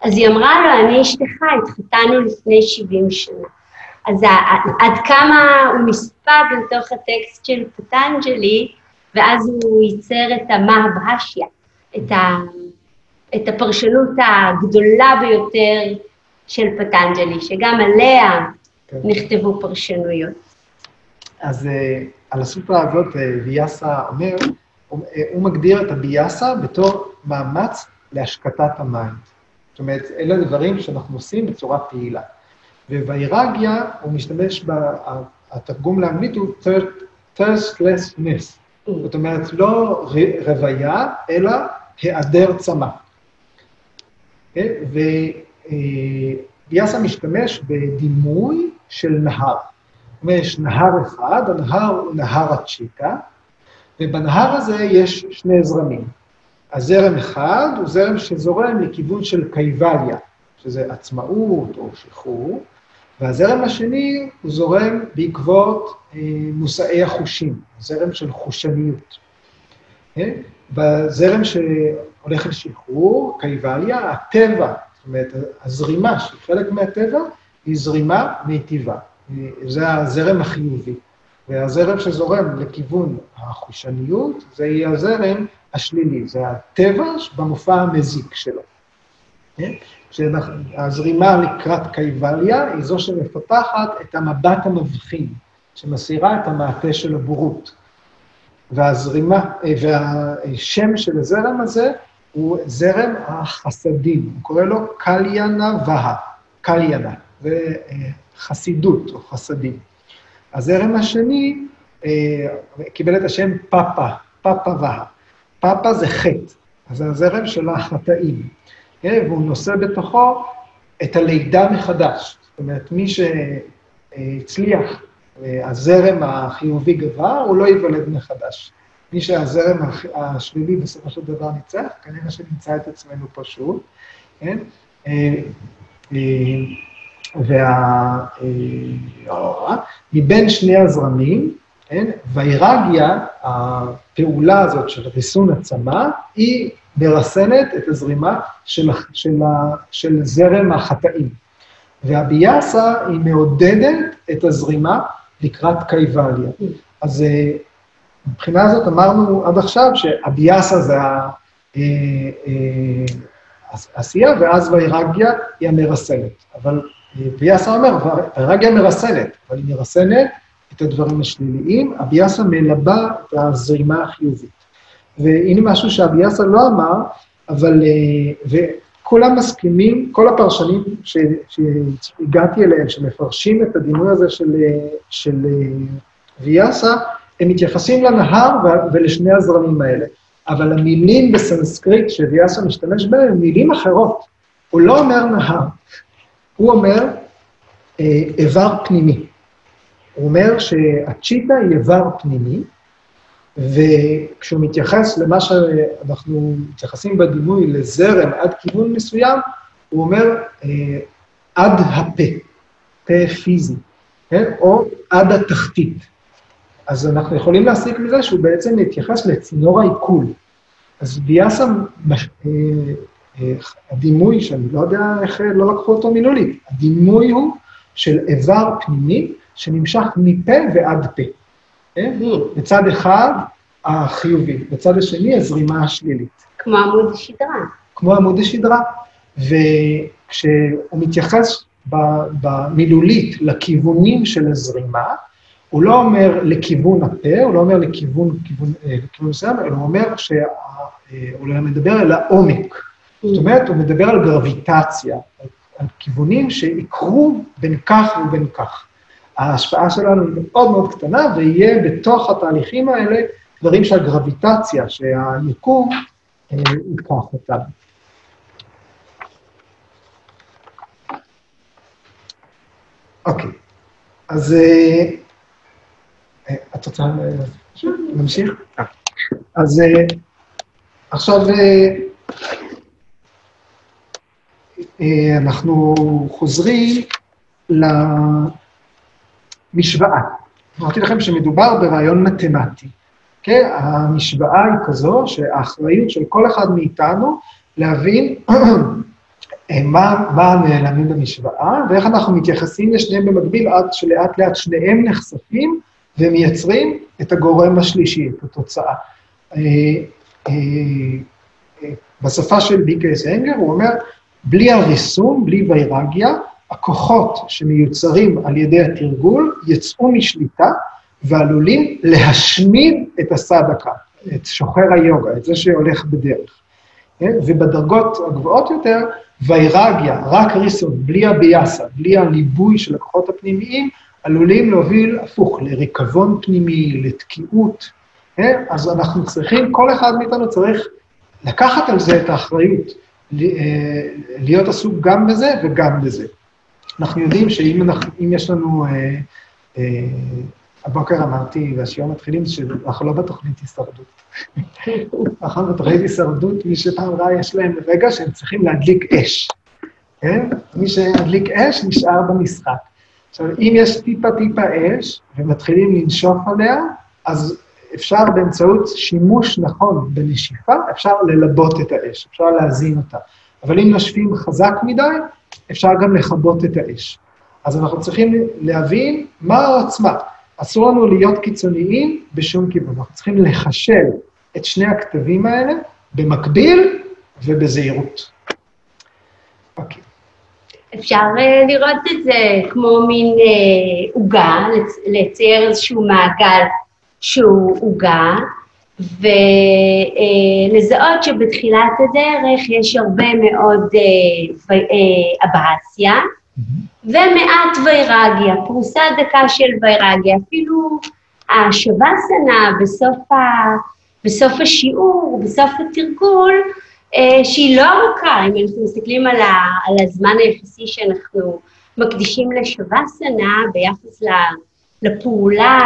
אז היא אמרה לו, אני אשתך, התחתנו לפני 70 שנה. אז עד כמה הוא מספג לתוך הטקסט של פטנג'לי, ואז הוא ייצר את המהבהאשיה, את, ה, את הפרשנות הגדולה ביותר של פטנג'לי, שגם עליה כן. נכתבו פרשנויות. אז uh, על הסופרה הזאת uh, ויאסה אומר, הוא מגדיר את אבהיאסה בתור מאמץ להשקטת ה mind. זאת אומרת, אלה דברים שאנחנו עושים בצורה פעילה. וויראגיה, הוא משתמש, התרגום לאנגלית הוא thirstlessness, זאת אומרת, לא רוויה, אלא היעדר צמא. כן? ויאסה משתמש בדימוי של נהר. יש נהר אחד, הנהר הוא נהר הצ'יקה, ובנהר הזה יש שני זרמים. הזרם אחד הוא זרם שזורם לכיוון של קייבליה, שזה עצמאות או שחרור, והזרם השני הוא זורם בעקבות אה, מושאי החושים, זרם של חושניות. אה? בזרם שהולך לשחרור, קייבליה, הטבע, זאת אומרת, הזרימה, שהיא חלק מהטבע, היא זרימה מיטיבה. זה הזרם החיובי. והזרם שזורם לכיוון החושניות, זה יהיה הזרם השלילי, זה הטבע במופע המזיק שלו. שהזרימה לקראת קייבליה היא זו שמפתחת את המבט המבחין, שמסירה את המעטה של הבורות. והזרימה, והשם של הזרם הזה הוא זרם החסדים, הוא קורא לו קליינה והה, קליינה, זה אה, חסידות או חסדים. הזרם השני אה, קיבל את השם פאפה, פאפה והה. פאפה זה חטא, אז זה הזרם של החטאים. כן? והוא נושא בתוכו את הלידה מחדש. זאת אומרת, מי שהצליח, הזרם החיובי גבר, הוא לא ייוולד מחדש. מי שהזרם השלילי בסופו של דבר ניצח, כנראה שנמצא את עצמנו פה שוב, כן? אה, אה, וה... אה, מבין שני הזרמים, כן? ויירגיה, הפעולה הזאת של ריסון הצמא, היא מרסנת את הזרימה של, של, של זרם החטאים. והביאסה היא מעודדת את הזרימה לקראת קייבליה. אז אה, מבחינה הזאת אמרנו עד עכשיו שהביאסה זה העשייה, אה, ואז ויירגיה היא המרסנת. אבל ביאסה אומר, ויירגיה מרסנת, אבל היא מרסנת את הדברים השליליים, הביאסה מלבה את הזרימה החיובית. והנה משהו שאביאסה לא אמר, אבל, אה, וכולם מסכימים, כל הפרשנים ש, שהגעתי אליהם, שמפרשים את הדימוי הזה של, אה, של אה, ויאסה, הם מתייחסים לנהר ולשני הזרמים האלה. אבל המילים בסנסקריט שוויאסה משתמש בהן הן מילים אחרות. הוא לא אומר נהר, הוא אומר איבר פנימי. הוא אומר שהצ'יטה היא איבר פנימי, וכשהוא מתייחס למה שאנחנו מתייחסים בדימוי לזרם עד כיוון מסוים, הוא אומר אה, עד הפה, פה פיזי, כן? או עד התחתית. אז אנחנו יכולים להסיק מזה שהוא בעצם מתייחס לצינור העיכול. אז ביאסה, אה, אה, הדימוי, שאני לא יודע איך לא לקחו אותו מילולית, הדימוי הוא של איבר פנימי שנמשך מפה ועד פה. כן? בצד אחד החיובי, בצד השני הזרימה השלילית. כמו עמוד השדרה. כמו עמוד השדרה. וכשהוא מתייחס במילולית לכיוונים של הזרימה, הוא לא אומר לכיוון הפה, הוא לא אומר לכיוון, כיוון, אה, לכיוון מסוים, אלא הוא אומר שהוא אה, מדבר אל העומק. זאת אומרת, הוא מדבר על גרביטציה, על כיוונים שיקרו בין כך ובין כך. ההשפעה שלנו היא מאוד מאוד קטנה, ויהיה בתוך התהליכים האלה דברים שהגרביטציה, שהיקום, אה, ייקח אותם. אוקיי, אז אה, אה, את רוצה להמשיך? אז עכשיו אנחנו חוזרים משוואה. אמרתי לכם שמדובר ברעיון מתמטי. כן? המשוואה היא כזו שהאחריות של כל אחד מאיתנו להבין מה, מה הנעלמים במשוואה, ואיך אנחנו מתייחסים לשניהם במקביל עד שלאט לאט שניהם נחשפים ומייצרים את הגורם השלישי, את התוצאה. אה, אה, אה, בשפה של ביקייס אנגר הוא אומר, בלי הריסון, בלי ויירגיה, הכוחות שמיוצרים על ידי התרגול יצאו משליטה ועלולים להשמיד את הסדקה, את שוחר היוגה, את זה שהולך בדרך. כן? ובדרגות הגבוהות יותר, ויירגיה, רק ריסון, בלי הביאסה, בלי הליבוי של הכוחות הפנימיים, עלולים להוביל הפוך, לריקבון פנימי, לתקיעות. כן? אז אנחנו צריכים, כל אחד מאיתנו צריך לקחת על זה את האחריות, אה, להיות עסוק גם בזה וגם בזה. אנחנו יודעים שאם אנחנו, יש לנו, אה, אה, הבוקר אמרתי, והשיעור מתחילים, שאנחנו לא בתוכנית הישרדות. אנחנו בתוכנית הישרדות, מי שפעם ראה, יש להם רגע שהם צריכים להדליק אש. כן? מי שידליק אש נשאר במשחק. עכשיו, אם יש טיפה-טיפה אש, ומתחילים לנשוף עליה, אז אפשר באמצעות שימוש נכון בנשיפה, אפשר ללבות את האש, אפשר להזין אותה. אבל אם נושפים חזק מדי, אפשר גם לכבות את האש. אז אנחנו צריכים להבין מה העוצמה. אסור לנו להיות קיצוניים בשום כיוון. אנחנו צריכים לחשל את שני הכתבים האלה במקביל ובזהירות. אוקיי. אפשר uh, לראות את זה כמו מין אה, עוגה, לצייר איזשהו מעגל שהוא עוגה, ולזהות uh, שבתחילת הדרך יש הרבה מאוד uh, uh, אבסיה, mm-hmm. ומעט ויירגיה, פרוסה דקה של ויירגיה, אפילו השווסנה בסוף, ה, בסוף השיעור, בסוף התרגול, אה, שהיא לא ארוכה, אם אנחנו מסתכלים על, ה, על הזמן היחסי שאנחנו מקדישים לשווסנה ביחס לפעולה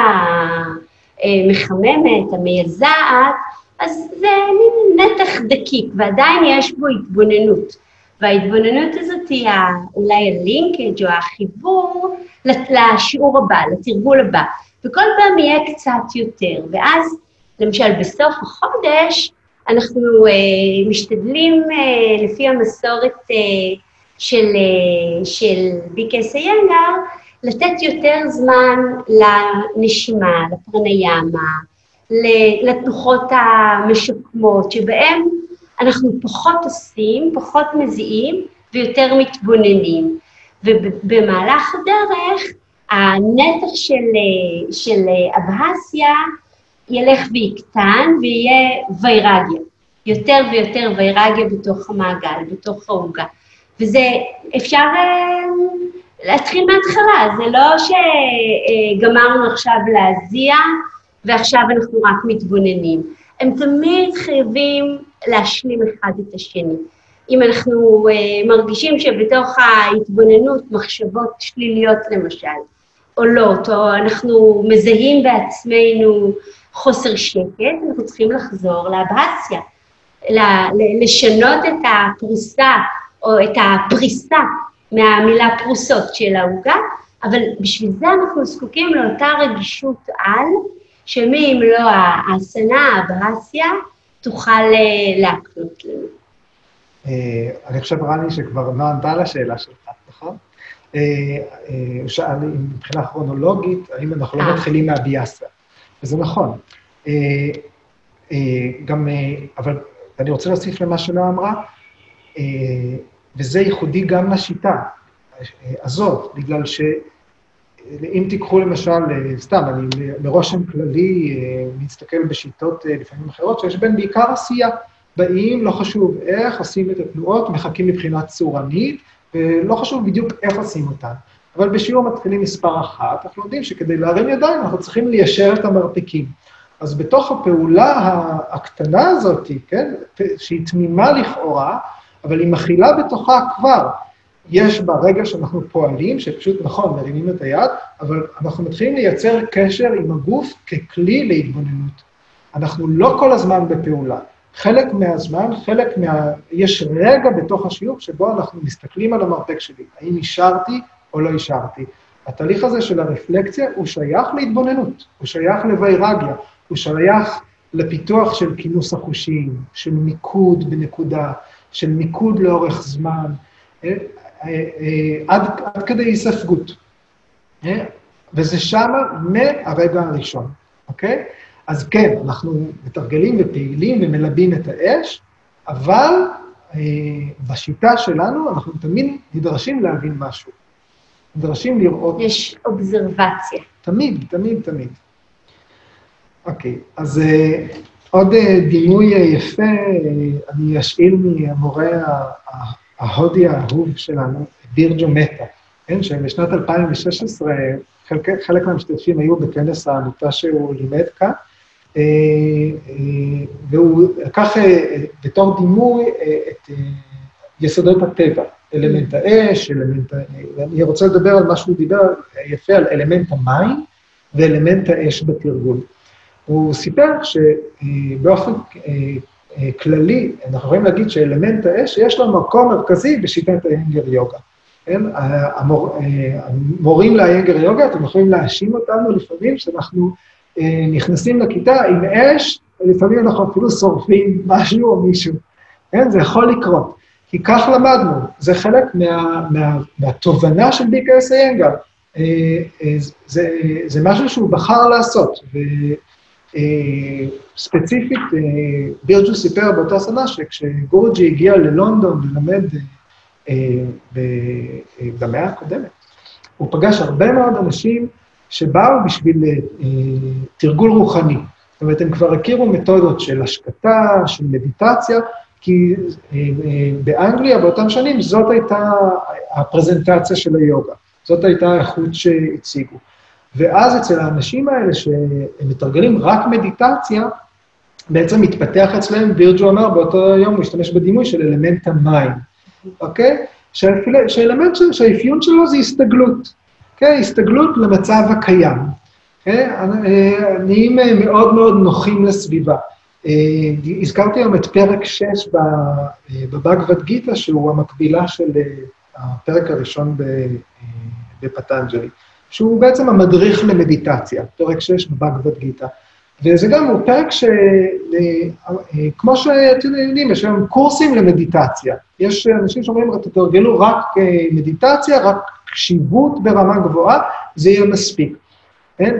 המחממת, המייזעת, אז זה מין נתח דקיק, ועדיין יש בו התבוננות. וההתבוננות הזאת היא אולי הלינקג' או החיבור לשיעור הבא, לתרגול הבא. וכל פעם יהיה קצת יותר, ואז, למשל, בסוף החודש, אנחנו uh, משתדלים, uh, לפי המסורת uh, של, uh, של ביקס איינגר, לתת יותר זמן לנשימה, לפרניאמה, לתנוחות המשקמות, שבהן אנחנו פחות עושים, פחות מזיעים ויותר מתבוננים. ובמהלך הדרך, הנתח של, של אבהסיה ילך ויקטן ויהיה ויירגיה. יותר ויותר ויירגיה בתוך המעגל, בתוך העוגה. וזה, אפשר אה, להתחיל מההתחלה, זה לא שגמרנו עכשיו להזיע ועכשיו אנחנו רק מתבוננים. הם תמיד חייבים להשלים אחד את השני. אם אנחנו uh, מרגישים שבתוך ההתבוננות מחשבות שליליות למשל, עולות, או אנחנו מזהים בעצמנו חוסר שקט, אנחנו צריכים לחזור לאבהסיה, לשנות את הפרוסה או את הפריסה מהמילה פרוסות של העוגה, אבל בשביל זה אנחנו זקוקים לאותה רגישות על, שמי אם לא האסנה, האבהסיה, תוכל אה, להקנות לנו. אה, אני חושב, רני, שכבר לא ענתה לשאלה שלך, נכון? הוא אה, שאל מבחינה כרונולוגית, האם אנחנו לא מתחילים מהביאסה. וזה נכון. גם, אבל אני רוצה להוסיף למה שנועה אמרה, וזה ייחודי גם לשיטה הזאת, בגלל ש... אם תיקחו למשל, אה, סתם, אני מרושם כללי אה, מסתכל בשיטות אה, לפעמים אחרות, שיש בהן בעיקר עשייה. באים, לא חשוב איך, עושים את התנועות, מחכים מבחינה צורנית, ולא חשוב בדיוק איך עושים אותן. אבל בשיעור מתחילים מספר אחת, אנחנו יודעים שכדי להרים ידיים אנחנו צריכים ליישר את המרפקים. אז בתוך הפעולה הקטנה הזאת, כן, שהיא תמימה לכאורה, אבל היא מכילה בתוכה כבר יש בה רגע שאנחנו פועלים, שפשוט, נכון, מרימים את היד, אבל אנחנו מתחילים לייצר קשר עם הגוף ככלי להתבוננות. אנחנו לא כל הזמן בפעולה. חלק מהזמן, חלק מה... יש רגע בתוך השיעור שבו אנחנו מסתכלים על המרפק שלי, האם אישרתי או לא אישרתי. התהליך הזה של הרפלקציה הוא שייך להתבוננות, הוא שייך לווירגיה, הוא שייך לפיתוח של כינוס החושים, של מיקוד בנקודה, של מיקוד לאורך זמן. אה, אה, עד, עד כדי היספגות. אה? וזה שמה מהרגע הראשון, אוקיי? אז כן, אנחנו מתרגלים ופעילים ומלבים את האש, אבל אה, בשיטה שלנו אנחנו תמיד נדרשים להבין משהו. נדרשים לראות... יש אובזרבציה. תמיד, תמיד, תמיד. אוקיי, אז אה, עוד אה, דימוי אה, יפה, אני אשאיל מהמורה ההודי האהוב שלנו, בירג'ו מטה, כן, שבשנת 2016 חלק, חלק מהמשתתפים היו בכנס העמותה שהוא לימד כאן, והוא לקח בתור דימוי את יסודות הטבע, אלמנט האש, אלמנט... אני רוצה לדבר על מה שהוא דיבר יפה, על אלמנט המים ואלמנט האש בתרגול. הוא סיפר שבאופן אה, אה, כללי, אנחנו יכולים להגיד שאלמנט האש, יש לו מקום מרכזי בשיטת האנגר יוגה. כן? המור, המורים לאנגר יוגה, אתם יכולים להאשים אותנו לפעמים שאנחנו נכנסים לכיתה עם אש, ולפעמים אנחנו אפילו שורפים משהו או מישהו. כן? זה יכול לקרות. כי כך למדנו, זה חלק מה, מה, מהתובנה של BKS איינגר. זה, זה משהו שהוא בחר לעשות, אה, בירג'ו סיפר באותה שנה שכשגורג'י הגיע ללונדון ללמד אה, במאה הקודמת, הוא פגש הרבה מאוד אנשים שבאו בשביל אה, תרגול רוחני. זאת אומרת, הם כבר הכירו מתודות של השקטה, של מדיטציה, כי באנגליה באותם שנים זאת הייתה הפרזנטציה של היוגה, זאת הייתה האיכות שהציגו. ואז אצל האנשים האלה שמתרגלים רק מדיטציה, בעצם מתפתח אצלם, בירג'ו אמר באותו יום, הוא השתמש בדימוי של אלמנט המים, אוקיי? שהאלמנט, שהאפיון שלו זה הסתגלות, אוקיי? הסתגלות למצב הקיים. אוקיי? נהיים מאוד מאוד נוחים לסביבה. אה, הזכרתי היום את פרק 6 בבגבד גיטה, שהוא המקבילה של אה, הפרק הראשון בפטנג'לי. שהוא בעצם המדריך למדיטציה, פרק 6 בבגבד גיטה. וזה גם, הוא פרק ש... כמו שאתם יודעים, יש היום קורסים למדיטציה. יש אנשים שאומרים, תתרגלו רק מדיטציה, רק קשיבות ברמה גבוהה, זה יהיה מספיק. כן?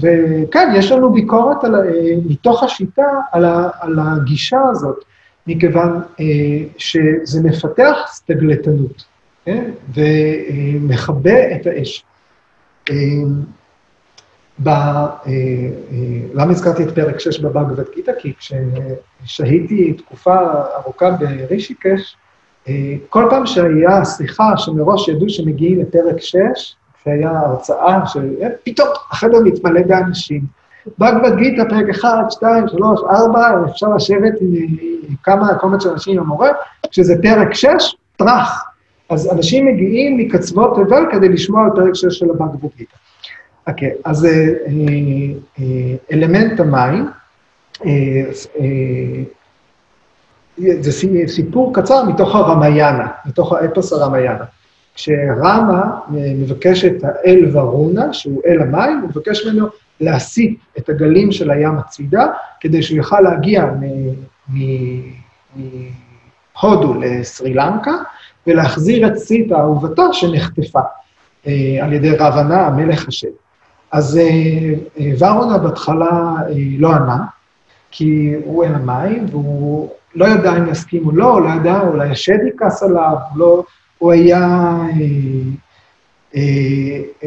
וכן, יש לנו ביקורת על, מתוך השיטה על, ה, על הגישה הזאת, מכיוון אה, שזה מפתח סטגלטנות, כן? ומכבה את האש. ב... אה, אה, למה הזכרתי את פרק 6 בבאגבד גיטה? כי כששהיתי תקופה ארוכה ברישיקש, אה, כל פעם שהיה שיחה שמראש ידעו שמגיעים לפרק 6, כשהיה הרצאה שפתאום החדר מתמלא באנשים. באגבד גיטה, פרק 1, 2, 3, 4, אפשר לשבת עם כמה קומץ של אנשים עם המורה, כשזה פרק 6, טראח, אז אנשים מגיעים מקצוות תבל כדי לשמוע על פרק 6 של הבגבוד גיטה. אוקיי, אז אה, אה, אלמנט המים, אה, זה סיפור קצר מתוך הרמיינה, מתוך האפוס הרמיינה. כשרמה מבקש את האל ורונה, שהוא אל המים, הוא מבקש ממנו להסיט את הגלים של הים הצידה, כדי שהוא יוכל להגיע מהודו לסרי לנקה, ולהחזיר את סיטה אהובתו שנחטפה אה, על ידי רבנה, המלך השד. אז אה, אה, ורונה בהתחלה לא ענה, כי הוא אין המים, והוא לא ידע אם יסכים או לא, לא ידע, אולי השד יכעס עליו, לא, הוא היה...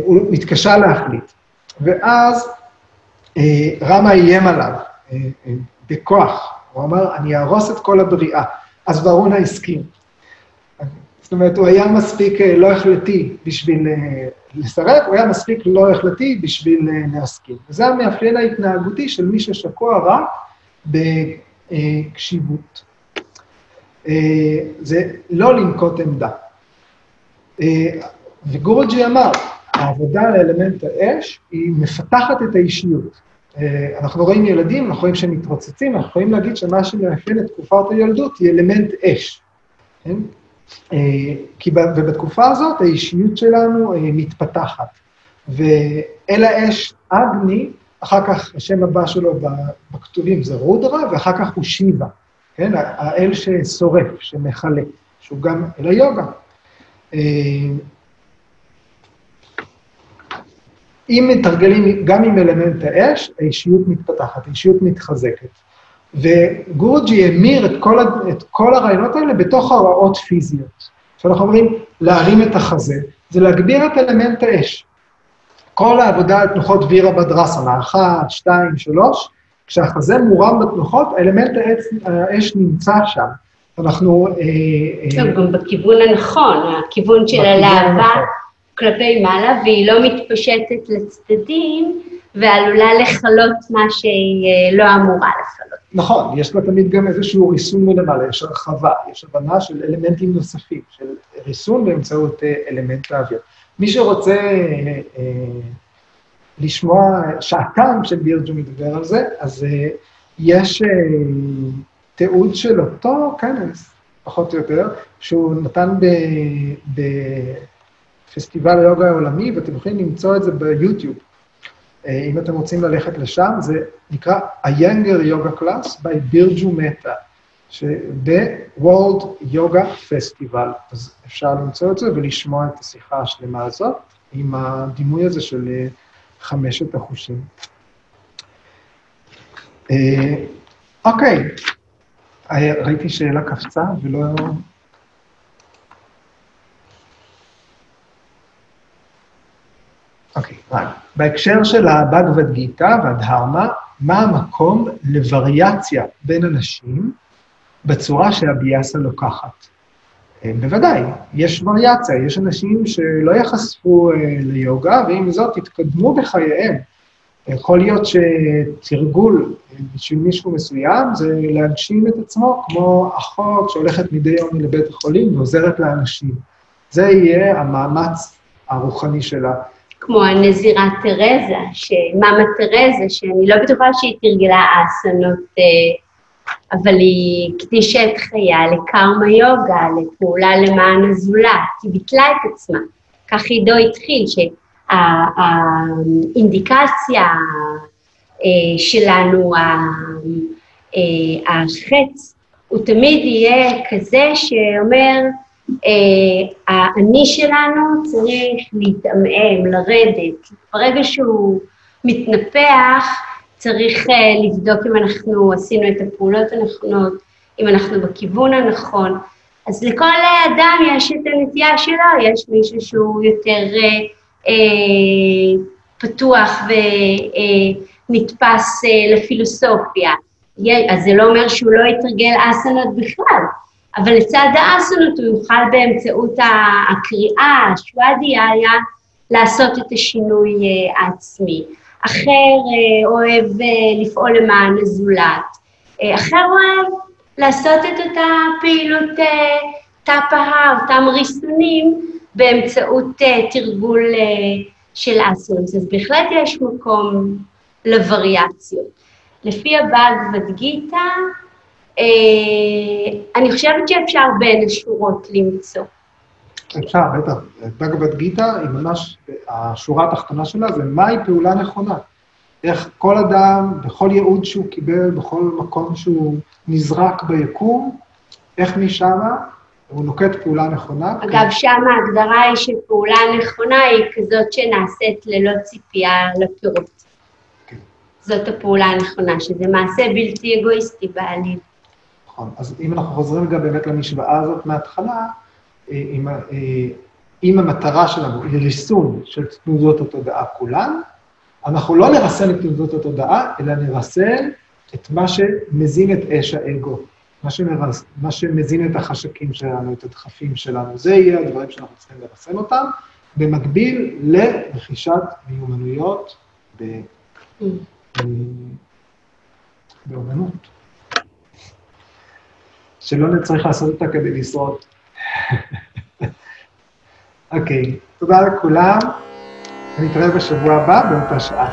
הוא מתקשה להחליט. ואז רמה איים עליו בכוח, הוא אמר, אני אהרוס את כל הבריאה. אז ורונה הסכים. זאת אומרת, הוא היה מספיק אה, לא החלטי בשביל אה, לסרב, הוא היה מספיק לא החלטי בשביל אה, להסכים. וזה המאפיין ההתנהגותי של מי ששקוע רק בקשיבות. זה לא לנקוט עמדה. וגורג'י אמר, העבודה על אלמנט האש היא מפתחת את האישיות. אנחנו רואים ילדים, אנחנו רואים שהם מתרוצצים, אנחנו יכולים להגיד שמה שמאפיין את תקופת הילדות היא אלמנט אש. כן? אה, כי ובתקופה הזאת האישיות שלנו אה, מתפתחת. ואל האש אגני, אחר כך השם הבא שלו בכתובים זה רודרה, ואחר כך הוא שיבה, כן? האל ששורף, שמכלה, שהוא גם אל היוגה. אה, אם מתרגלים גם עם אלמנט האש, האישיות מתפתחת, האישיות מתחזקת. וגורג'י המיר את כל, את כל הרעיונות האלה בתוך הוראות פיזיות. כשאנחנו אומרים להרים את החזה, זה להגביר את אלמנט האש. כל העבודה, תנוחות וירה בדרסנה, אחת, שתיים, שלוש, כשהחזה מורם בתנוחות, האלמנט האש, האש נמצא שם. אנחנו... אה, טוב, גם בכיוון הנכון, הכיוון של הלהבה כלפי מעלה, והיא לא מתפשטת לצדדים, ועלולה לכלות מה שהיא לא אמורה לכלות. נכון, יש לה תמיד גם איזשהו ריסון מלמעלה, יש הרחבה, יש הבנה של אלמנטים נוספים, של ריסון באמצעות אלמנט האוויר. מי שרוצה אה, אה, לשמוע שעתיים שבירג'ו מדבר על זה, אז אה, יש אה, תיעוד של אותו כנס, פחות או יותר, שהוא נתן בפסטיבל היוגה העולמי, ואתם יכולים למצוא את זה ביוטיוב. אה, אם אתם רוצים ללכת לשם, זה נקרא איינגר יוגה קלאס by בירג'ו מטה, ב-World Yoga Festival. אז אפשר למצוא את זה ולשמוע את השיחה השלמה הזאת עם הדימוי הזה של חמשת החושים. אה, אוקיי, אה, ראיתי שאלה קפצה ולא... אוקיי, רק. בהקשר של הבגבד גיתא והדהרמה, מה המקום לווריאציה בין אנשים בצורה שהביאסה לוקחת? אה, בוודאי, יש וריאציה, יש אנשים שלא יחשפו אה, ליוגה, ועם זאת יתקדמו בחייהם. יכול להיות שתרגול אה, בשביל מישהו מסוים זה להגשים את עצמו כמו אחות שהולכת מדי יום לבית החולים ועוזרת לאנשים. זה יהיה המאמץ הרוחני שלה. כמו הנזירה תרזה, שמאמה תרזה, שאני לא בטוחה שהיא תרגלה אסנות אבל היא הקדישה את חייה לקרמה יוגה, לפעולה למען הזולת, היא ביטלה את עצמה. כך עידו התחיל, שהאינדיקציה אה, שלנו, אה, החץ, הוא תמיד יהיה כזה שאומר, אה, האני שלנו צריך להתעמעם, לרדת. ברגע שהוא מתנפח, צריך uh, לבדוק אם אנחנו עשינו את הפעולות הנכונות, אם אנחנו בכיוון הנכון. אז לכל אדם יש את הנטייה שלו, יש מישהו שהוא יותר uh, uh, פתוח ונתפס uh, uh, לפילוסופיה. אז זה לא אומר שהוא לא יתרגל אסנות בכלל, אבל לצד האסנות הוא יוכל באמצעות הקריאה, השוואדיה, לעשות את השינוי העצמי. אחר אה, אוהב אה, לפעול למען הזולת, אה, אחר אוהב לעשות את אותה פעילות תא-פהר, אותם ריסונים, באמצעות תרגול של אסונס. אז בהחלט יש מקום לווריאציות. לפי הבאגבד גיתא, אני חושבת שאפשר בין השורות למצוא. אפשר, בטח. בגבד גיתא היא ממש, השורה התחתונה שלה זה מהי פעולה נכונה. איך כל אדם, בכל ייעוד שהוא קיבל, בכל מקום שהוא נזרק ביקום, איך משם הוא נוקט פעולה נכונה. אגב, כי... שם ההגדרה היא שפעולה נכונה היא כזאת שנעשית ללא ציפייה לפירות. כן. זאת הפעולה הנכונה, שזה מעשה בלתי אגואיסטי בעליל. נכון, אז אם אנחנו חוזרים גם באמת למשוואה הזאת מההתחלה, עם, עם המטרה שלנו היא ריסון של תנודות התודעה כולן, אנחנו לא נרסן את תנודות התודעה, אלא נרסן את מה שמזין את אש האגו, מה, שמרס, מה שמזין את החשקים שלנו, את הדחפים שלנו. זה יהיה הדברים שאנחנו צריכים לרסן אותם, במקביל לרכישת מיומנויות ב... באומנות. שלא נצטרך לעשות אותה כדי לשרוד. אוקיי, תודה לכולם, ונתראה בשבוע הבא באותה שעה.